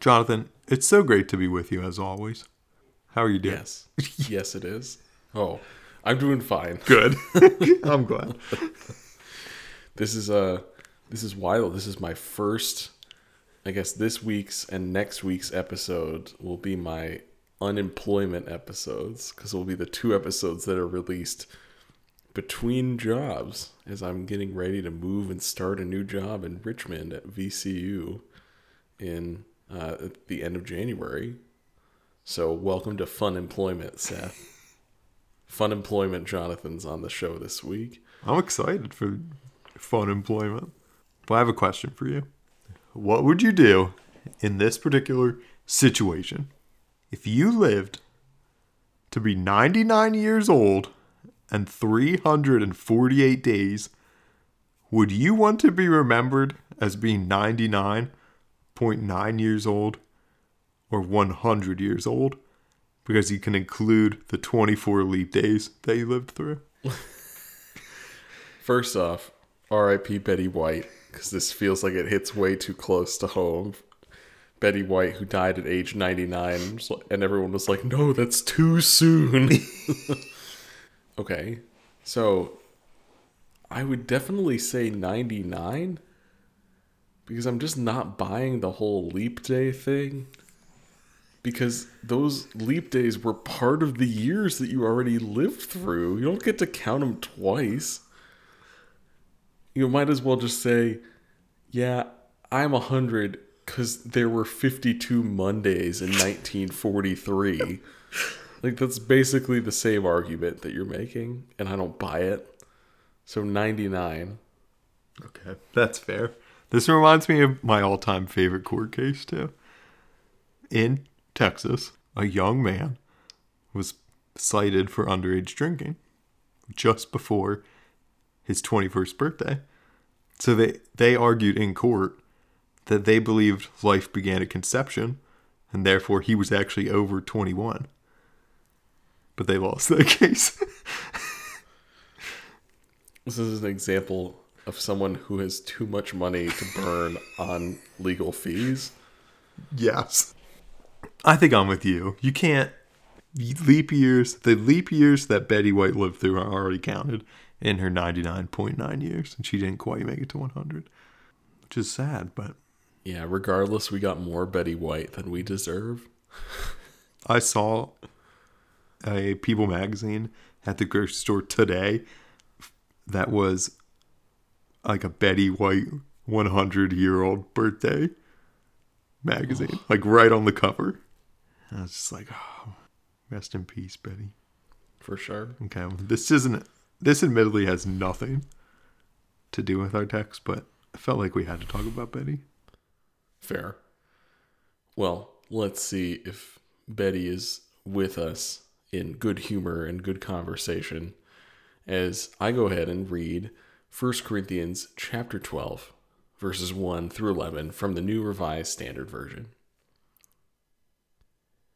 Jonathan, it's so great to be with you as always. How are you doing? Yes. yes, it is. Oh, I'm doing fine. Good. I'm glad. This is uh this is wild. This is my first I guess this week's and next week's episode will be my unemployment episodes because it will be the two episodes that are released between jobs as I'm getting ready to move and start a new job in Richmond at VCU in uh, at the end of January. So welcome to Fun Employment, Seth. Fun Employment Jonathan's on the show this week. I'm excited for fun employment. But I have a question for you. What would you do in this particular situation if you lived to be 99 years old and 348 days? Would you want to be remembered as being 99.9 years old or 100 years old? Because you can include the 24 leap days that you lived through. First off, R.I.P. Betty White, because this feels like it hits way too close to home. Betty White, who died at age 99, and everyone was like, no, that's too soon. okay, so I would definitely say 99 because I'm just not buying the whole leap day thing. Because those leap days were part of the years that you already lived through. You don't get to count them twice you might as well just say, yeah, I'm 100 because there were 52 Mondays in 1943. like, that's basically the same argument that you're making, and I don't buy it. So, 99. Okay, that's fair. This reminds me of my all time favorite court case, too. In Texas, a young man was cited for underage drinking just before his 21st birthday. So they, they argued in court that they believed life began at conception and therefore he was actually over 21. But they lost that case. this is an example of someone who has too much money to burn on legal fees. Yes. I think I'm with you. You can't leap years, the leap years that Betty White lived through are already counted in her 99.9 years, and she didn't quite make it to 100, which is sad, but. Yeah, regardless, we got more Betty White than we deserve. I saw a People magazine at the grocery store today that was like a Betty White 100 year old birthday magazine, oh. like right on the cover. I was just like, oh, rest in peace, Betty. For sure. Okay, well, this isn't this admittedly has nothing to do with our text, but I felt like we had to talk about Betty. Fair. Well, let's see if Betty is with us in good humor and good conversation as I go ahead and read 1 Corinthians chapter 12 verses 1 through 11 from the New Revised Standard Version.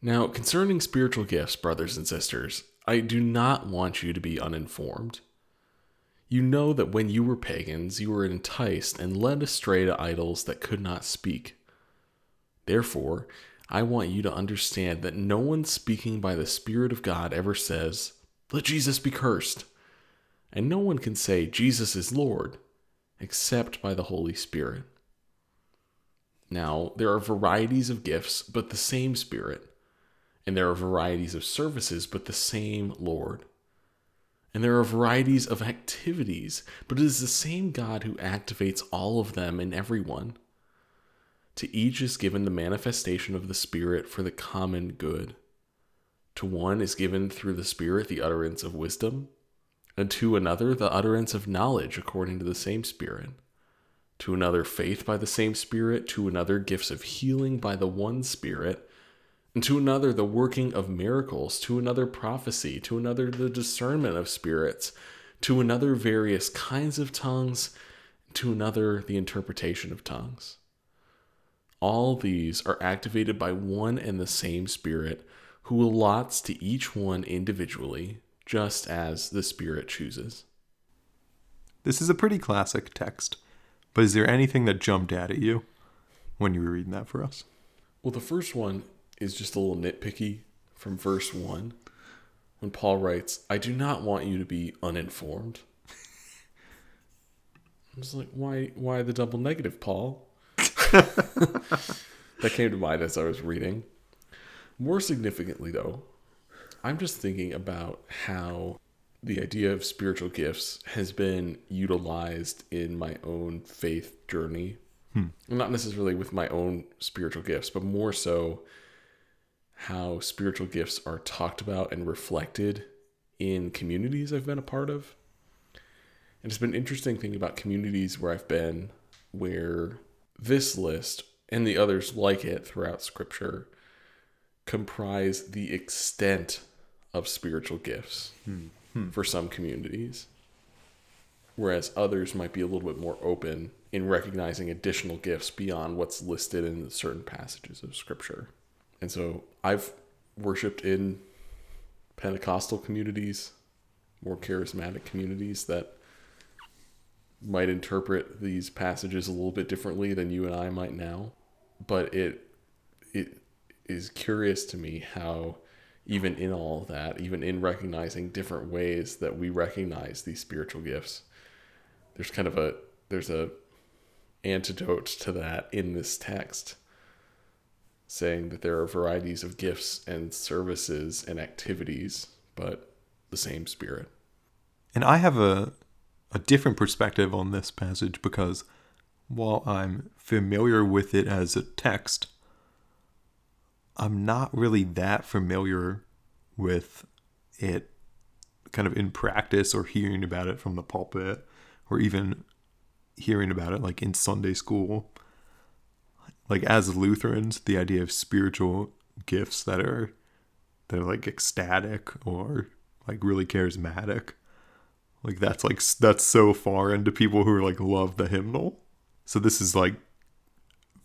Now, concerning spiritual gifts, brothers and sisters, I do not want you to be uninformed. You know that when you were pagans, you were enticed and led astray to idols that could not speak. Therefore, I want you to understand that no one speaking by the Spirit of God ever says, Let Jesus be cursed. And no one can say, Jesus is Lord, except by the Holy Spirit. Now, there are varieties of gifts, but the same Spirit and there are varieties of services, but the same Lord. And there are varieties of activities, but it is the same God who activates all of them in everyone. To each is given the manifestation of the Spirit for the common good. To one is given through the Spirit the utterance of wisdom, to another the utterance of knowledge according to the same Spirit. To another, faith by the same Spirit, to another, gifts of healing by the one Spirit and to another the working of miracles, to another prophecy, to another the discernment of spirits, to another various kinds of tongues, to another the interpretation of tongues. All these are activated by one and the same Spirit, who allots to each one individually, just as the Spirit chooses. This is a pretty classic text, but is there anything that jumped out at you when you were reading that for us? Well, the first one is just a little nitpicky from verse 1 when Paul writes, I do not want you to be uninformed. I was like, why, why the double negative, Paul? that came to mind as I was reading. More significantly, though, I'm just thinking about how the idea of spiritual gifts has been utilized in my own faith journey. Hmm. Not necessarily with my own spiritual gifts, but more so how spiritual gifts are talked about and reflected in communities I've been a part of. And it's been interesting thinking about communities where I've been where this list and the others like it throughout scripture comprise the extent of spiritual gifts hmm. Hmm. for some communities, whereas others might be a little bit more open in recognizing additional gifts beyond what's listed in certain passages of scripture. And so I've worshiped in Pentecostal communities, more charismatic communities that might interpret these passages a little bit differently than you and I might now. But it it is curious to me how even in all that, even in recognizing different ways that we recognize these spiritual gifts, there's kind of a there's a antidote to that in this text saying that there are varieties of gifts and services and activities, but the same spirit. And I have a a different perspective on this passage because while I'm familiar with it as a text, I'm not really that familiar with it kind of in practice or hearing about it from the pulpit or even hearing about it like in Sunday school. Like as Lutherans, the idea of spiritual gifts that are that are like ecstatic or like really charismatic. Like that's like that's so far into people who are like love the hymnal. So this is like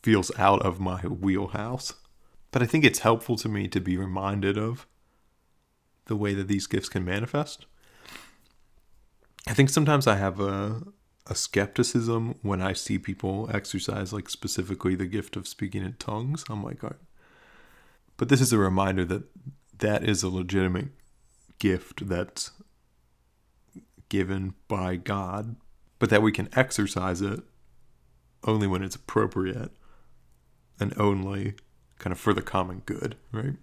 feels out of my wheelhouse. But I think it's helpful to me to be reminded of the way that these gifts can manifest. I think sometimes I have a a skepticism when I see people exercise like specifically the gift of speaking in tongues. I'm like, but this is a reminder that that is a legitimate gift that's given by God, but that we can exercise it only when it's appropriate and only kind of for the common good, right?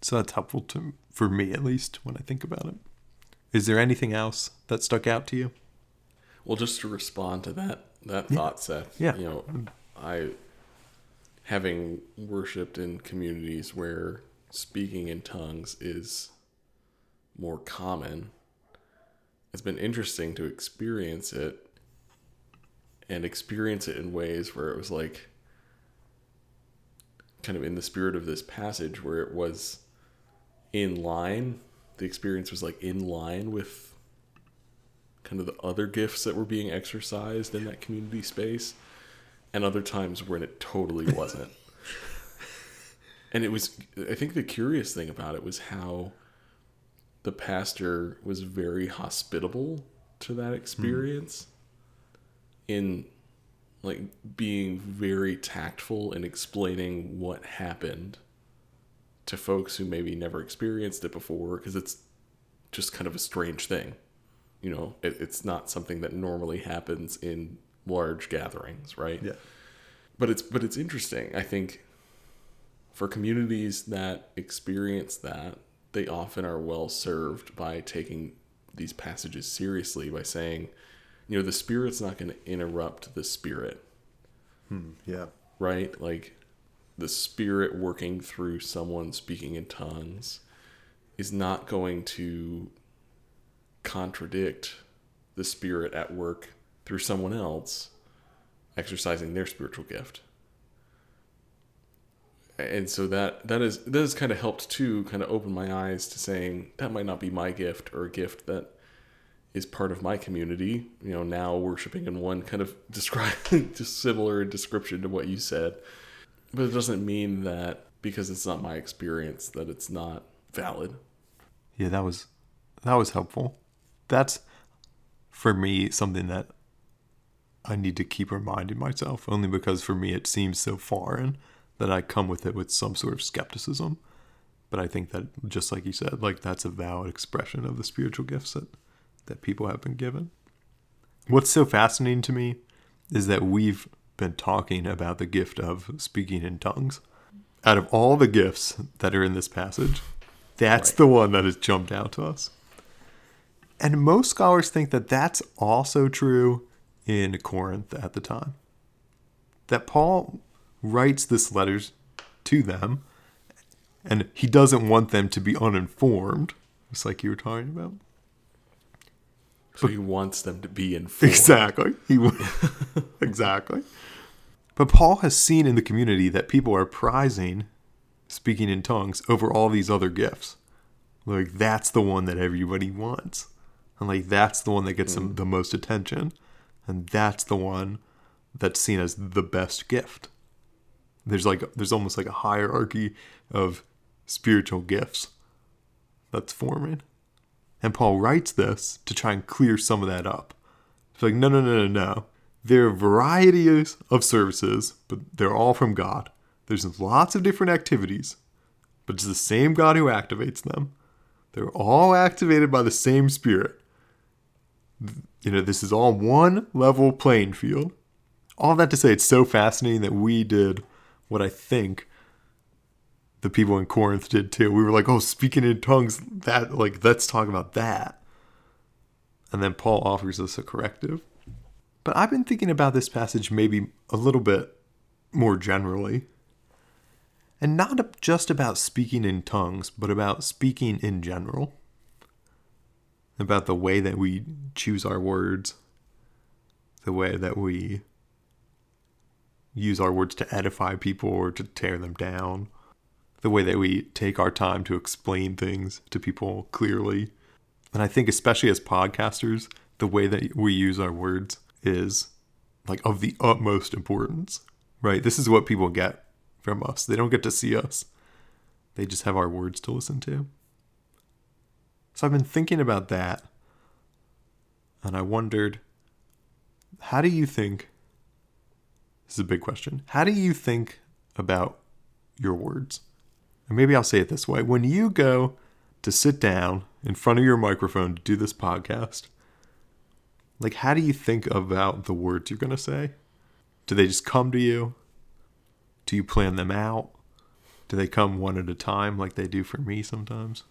So that's helpful to for me at least when I think about it. Is there anything else that stuck out to you? Well, just to respond to that that yeah. thought, Seth. Yeah. You know, I having worshipped in communities where speaking in tongues is more common, it's been interesting to experience it and experience it in ways where it was like kind of in the spirit of this passage where it was in line the experience was like in line with kind of the other gifts that were being exercised in that community space and other times when it totally wasn't and it was i think the curious thing about it was how the pastor was very hospitable to that experience mm. in like being very tactful and explaining what happened to folks who maybe never experienced it before because it's just kind of a strange thing. You know it, it's not something that normally happens in large gatherings right? Yeah. But it's but it's interesting. I think for communities that experience that they often are well served by taking these passages seriously by saying you know the spirit's not going to interrupt the spirit. Hmm, yeah. Right? Like the spirit working through someone speaking in tongues is not going to contradict the spirit at work through someone else exercising their spiritual gift. And so that that is that has kind of helped to kind of open my eyes to saying that might not be my gift or a gift that is part of my community. You know now worshiping in one kind of describe just similar description to what you said. But it doesn't mean that because it's not my experience that it's not valid. Yeah that was that was helpful. That's for me something that i need to keep reminding myself only because for me it seems so foreign that I come with it with some sort of skepticism. But I think that just like you said, like that's a valid expression of the spiritual gifts that that people have been given. What's so fascinating to me is that we've been talking about the gift of speaking in tongues. Out of all the gifts that are in this passage, that's Right. the one that has jumped out to us. And most scholars think that that's also true in Corinth at the time. That Paul writes this letters to them and he doesn't want them to be uninformed, just like you were talking about. So he wants them to be informed. Exactly. He exactly. But Paul has seen in the community that people are prizing speaking in tongues over all these other gifts. Like that's the one that everybody wants. And like that's the one that gets them mm. the most attention. And that's the one that's seen as the best gift. There's like there's almost like a hierarchy of spiritual gifts that's forming. And Paul writes this to try and clear some of that up. It's like, no, no, no, no, no. There are varieties of services, but they're all from God. There's lots of different activities, but it's the same God who activates them. They're all activated by the same Spirit. You know, this is all one level playing field. All that to say, it's so fascinating that we did what I think the people in Corinth did too. We were like, oh, speaking in tongues, that, like, let's talk about that. And then Paul offers us a corrective. But I've been thinking about this passage maybe a little bit more generally. And not just about speaking in tongues, but about speaking in general. About the way that we choose our words, the way that we use our words to edify people or to tear them down, the way that we take our time to explain things to people clearly. And I think, especially as podcasters, the way that we use our words is like of the utmost importance, right? This is what people get from us. They don't get to see us, they just have our words to listen to. So I've been thinking about that, and I wondered how do you think? This is a big question. How do you think about your words? And maybe I'll say it this way when you go to sit down in front of your microphone to do this podcast, like, how do you think about the words you're going to say? Do they just come to you? Do you plan them out? Do they come one at a time like they do for me sometimes?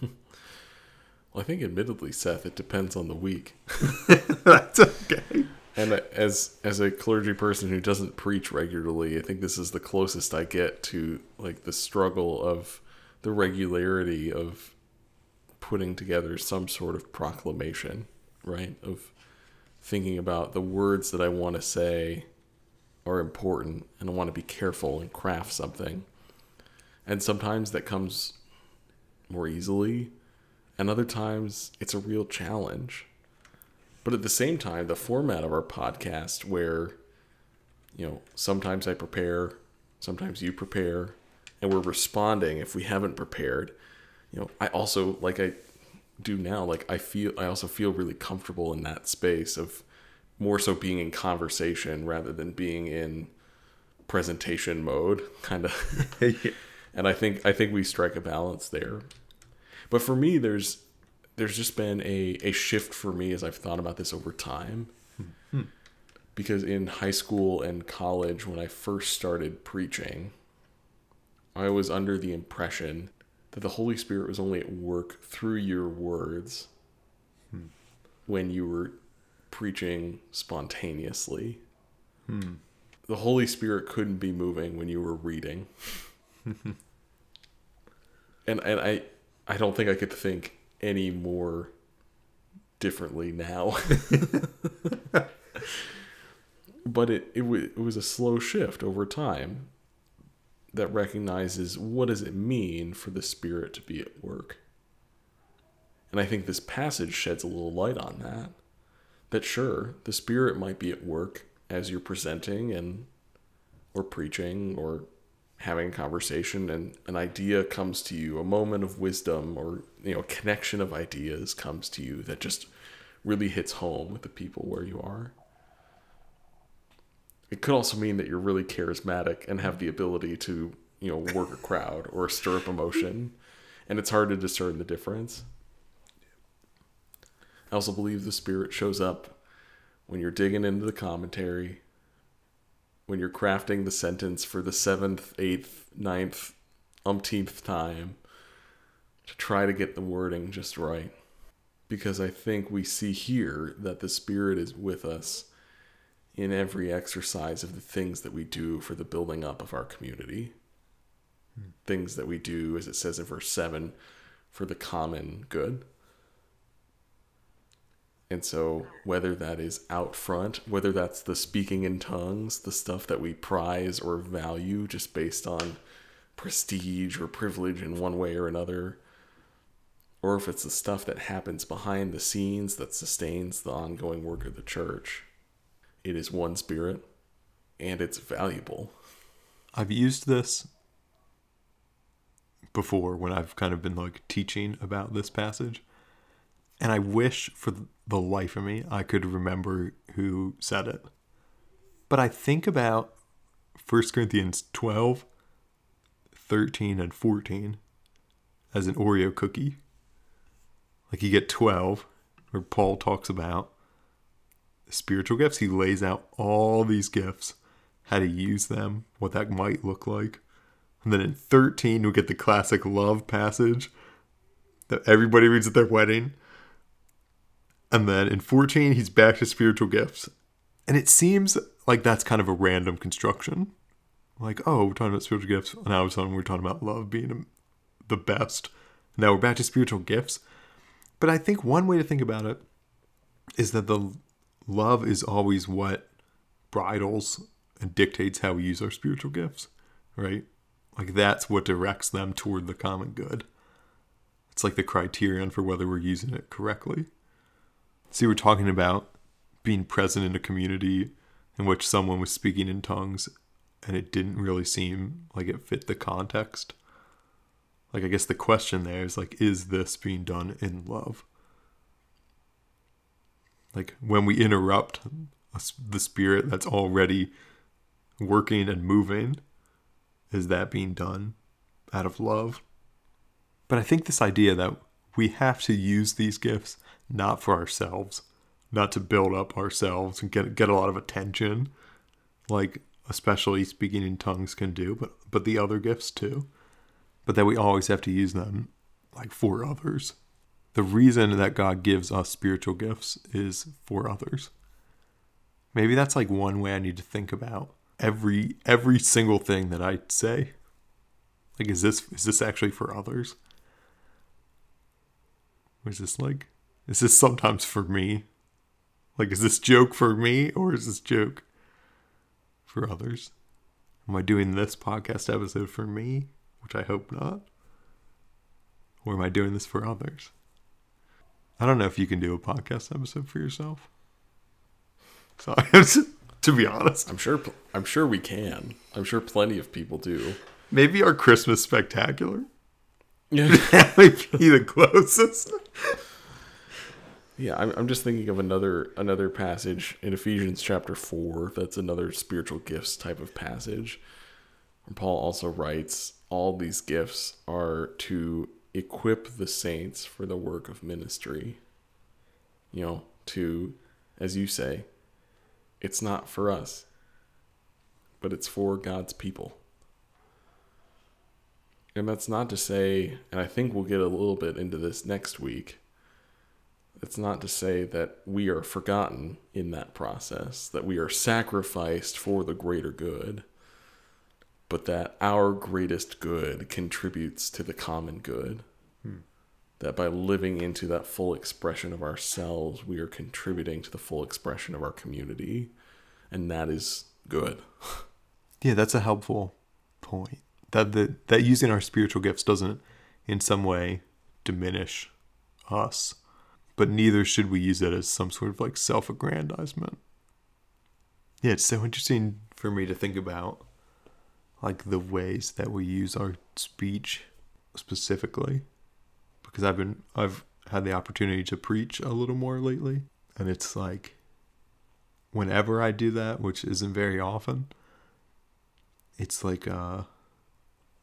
Well, I think, admittedly, Seth, it depends on the week. That's okay. And as as a clergy person who doesn't preach regularly, I think this is the closest I get to like the struggle of the regularity of putting together some sort of proclamation, right? Of thinking about the words that I want to say are important and I want to be careful and craft something. And sometimes that comes more easily, and other times it's a real challenge. But at the same time, the format of our podcast, where, you know, sometimes I prepare, sometimes you prepare, and we're responding if we haven't prepared, you know, I also, like I do now, like I feel, I also feel really comfortable in that space of more so being in conversation rather than being in presentation mode, kind of. and I think, I think we strike a balance there. But for me, there's there's just been a, a shift for me as I've thought about this over time. Hmm. Because in high school and college, when I first started preaching, I was under the impression that the Holy Spirit was only at work through your words hmm. when you were preaching spontaneously. Hmm. The Holy Spirit couldn't be moving when you were reading. and and I I don't think I could think any more differently now. but it, it, wa- it was a slow shift over time that recognizes what does it mean for the spirit to be at work. And I think this passage sheds a little light on that. That sure, the spirit might be at work as you're presenting and or preaching or having a conversation and an idea comes to you, a moment of wisdom or you know, connection of ideas comes to you that just really hits home with the people where you are. It could also mean that you're really charismatic and have the ability to, you know, work a crowd or stir up emotion. And it's hard to discern the difference. I also believe the Spirit shows up when you're digging into the commentary, when you're crafting the sentence for the seventh, eighth, ninth, umpteenth time to try to get the wording just right. Because I think we see here that the Spirit is with us in every exercise of the things that we do for the building up of our community. Hmm. Things that we do, as it says in verse 7, for the common good. And so, whether that is out front, whether that's the speaking in tongues, the stuff that we prize or value just based on prestige or privilege in one way or another, or if it's the stuff that happens behind the scenes that sustains the ongoing work of the church, it is one spirit and it's valuable. I've used this before when I've kind of been like teaching about this passage. And I wish for the life of me I could remember who said it. But I think about 1 Corinthians 12, 13, and 14 as an Oreo cookie. Like you get 12, where Paul talks about spiritual gifts. He lays out all these gifts, how to use them, what that might look like. And then in 13, we get the classic love passage that everybody reads at their wedding. And then in 14, he's back to spiritual gifts. And it seems like that's kind of a random construction. Like, oh, we're talking about spiritual gifts. And all of we're talking about love being the best. Now we're back to spiritual gifts. But I think one way to think about it is that the love is always what bridles and dictates how we use our spiritual gifts, right? Like that's what directs them toward the common good. It's like the criterion for whether we're using it correctly. See, we're talking about being present in a community in which someone was speaking in tongues and it didn't really seem like it fit the context. Like, I guess the question there is like, is this being done in love? Like when we interrupt the spirit that's already working and moving, is that being done out of love? But I think this idea that we have to use these gifts not for ourselves, not to build up ourselves and get get a lot of attention, like especially speaking in tongues can do, but but the other gifts too. But that we always have to use them like for others the reason that God gives us spiritual gifts is for others. Maybe that's like one way I need to think about every every single thing that I say. Like is this is this actually for others? Or is this like is this sometimes for me? Like is this joke for me or is this joke for others? Am I doing this podcast episode for me, which I hope not? Or am I doing this for others? I don't know if you can do a podcast episode for yourself. So, to be honest, I'm sure. I'm sure we can. I'm sure plenty of people do. Maybe our Christmas spectacular. Yeah, that might be the closest. Yeah, I'm, I'm just thinking of another another passage in Ephesians chapter four. That's another spiritual gifts type of passage. Paul also writes, all these gifts are to equip the saints for the work of ministry. You know, to, as you say, it's not for us, but it's for God's people. And that's not to say, and I think we'll get a little bit into this next week. It's not to say that we are forgotten in that process, that we are sacrificed for the greater good but that our greatest good contributes to the common good. Hmm. That by living into that full expression of ourselves, we are contributing to the full expression of our community. And that is good. yeah, that's a helpful point. That the, that using our spiritual gifts doesn't in some way diminish us, but neither should we use it as some sort of like self aggrandizement. Yeah, it's so interesting for me to think about like the ways that we use our speech specifically because I've been I've had the opportunity to preach a little more lately and it's like whenever I do that, which isn't very often, it's like uh,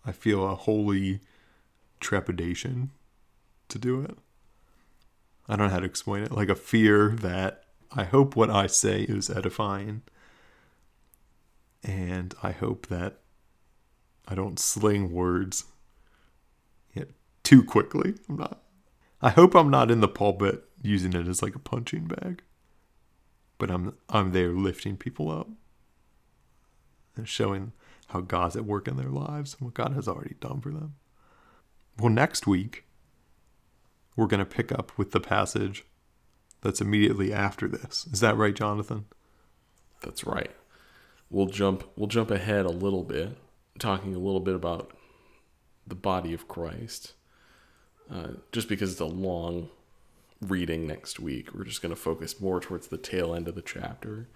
I feel a holy trepidation to do it. I don't know how to explain it. Like a fear that I hope what I say is edifying. And I hope that I don't sling words too quickly. I'm not. I hope I'm not in the pulpit using it as like a punching bag. But I'm I'm there lifting people up and showing how God's at work in their lives and what God has already done for them. Well, next week we're going to pick up with the passage that's immediately after this. Is that right, Jonathan? That's right. We'll jump we'll jump ahead a little bit, talking a little bit about the body of Christ. Uh, just because it's a long reading next week, we're just going to focus more towards the tail end of the chapter.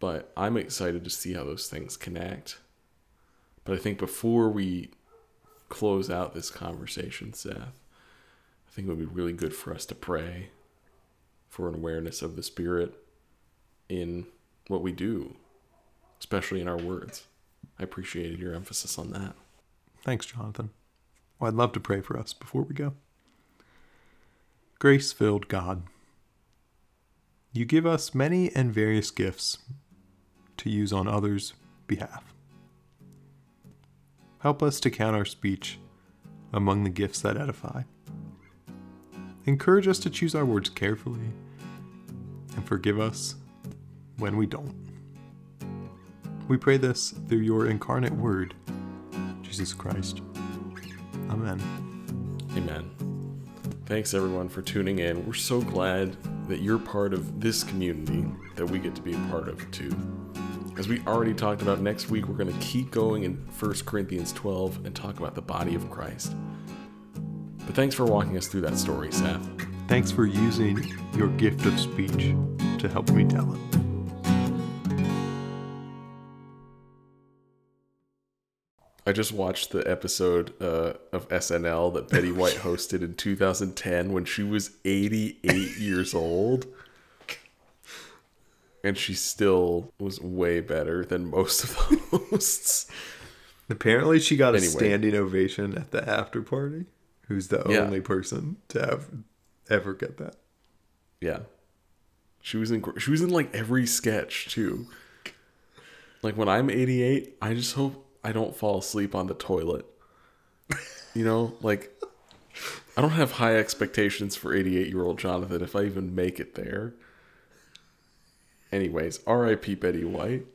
But I'm excited to see how those things connect. But I think before we close out this conversation, Seth, I think it would be really good for us to pray for an awareness of the Spirit in what we do, especially in our words. I appreciated your emphasis on that. Thanks, Jonathan. Well, I'd love to pray for us before we go. Grace filled God, you give us many and various gifts to use on others' behalf. Help us to count our speech among the gifts that edify. Encourage us to choose our words carefully and forgive us when we don't. We pray this through your incarnate word, Jesus Christ. Amen. Amen. Thanks everyone for tuning in. We're so glad that you're part of this community that we get to be a part of too. As we already talked about, next week we're going to keep going in 1 Corinthians 12 and talk about the body of Christ. But thanks for walking us through that story, Seth. Thanks for using your gift of speech to help me tell it. I just watched the episode uh, of SNL that Betty White hosted in 2010 when she was 88 years old. And she still was way better than most of the hosts. Apparently, she got a standing ovation at the after party. Who's the Yeah. only person to have ever get that? Yeah. She was in she was in like every sketch too. Like when I'm 88, I just hope I don't fall asleep on the toilet. You know, like I don't have high expectations for 88-year-old Jonathan if I even make it there. Anyways, RIP Betty White.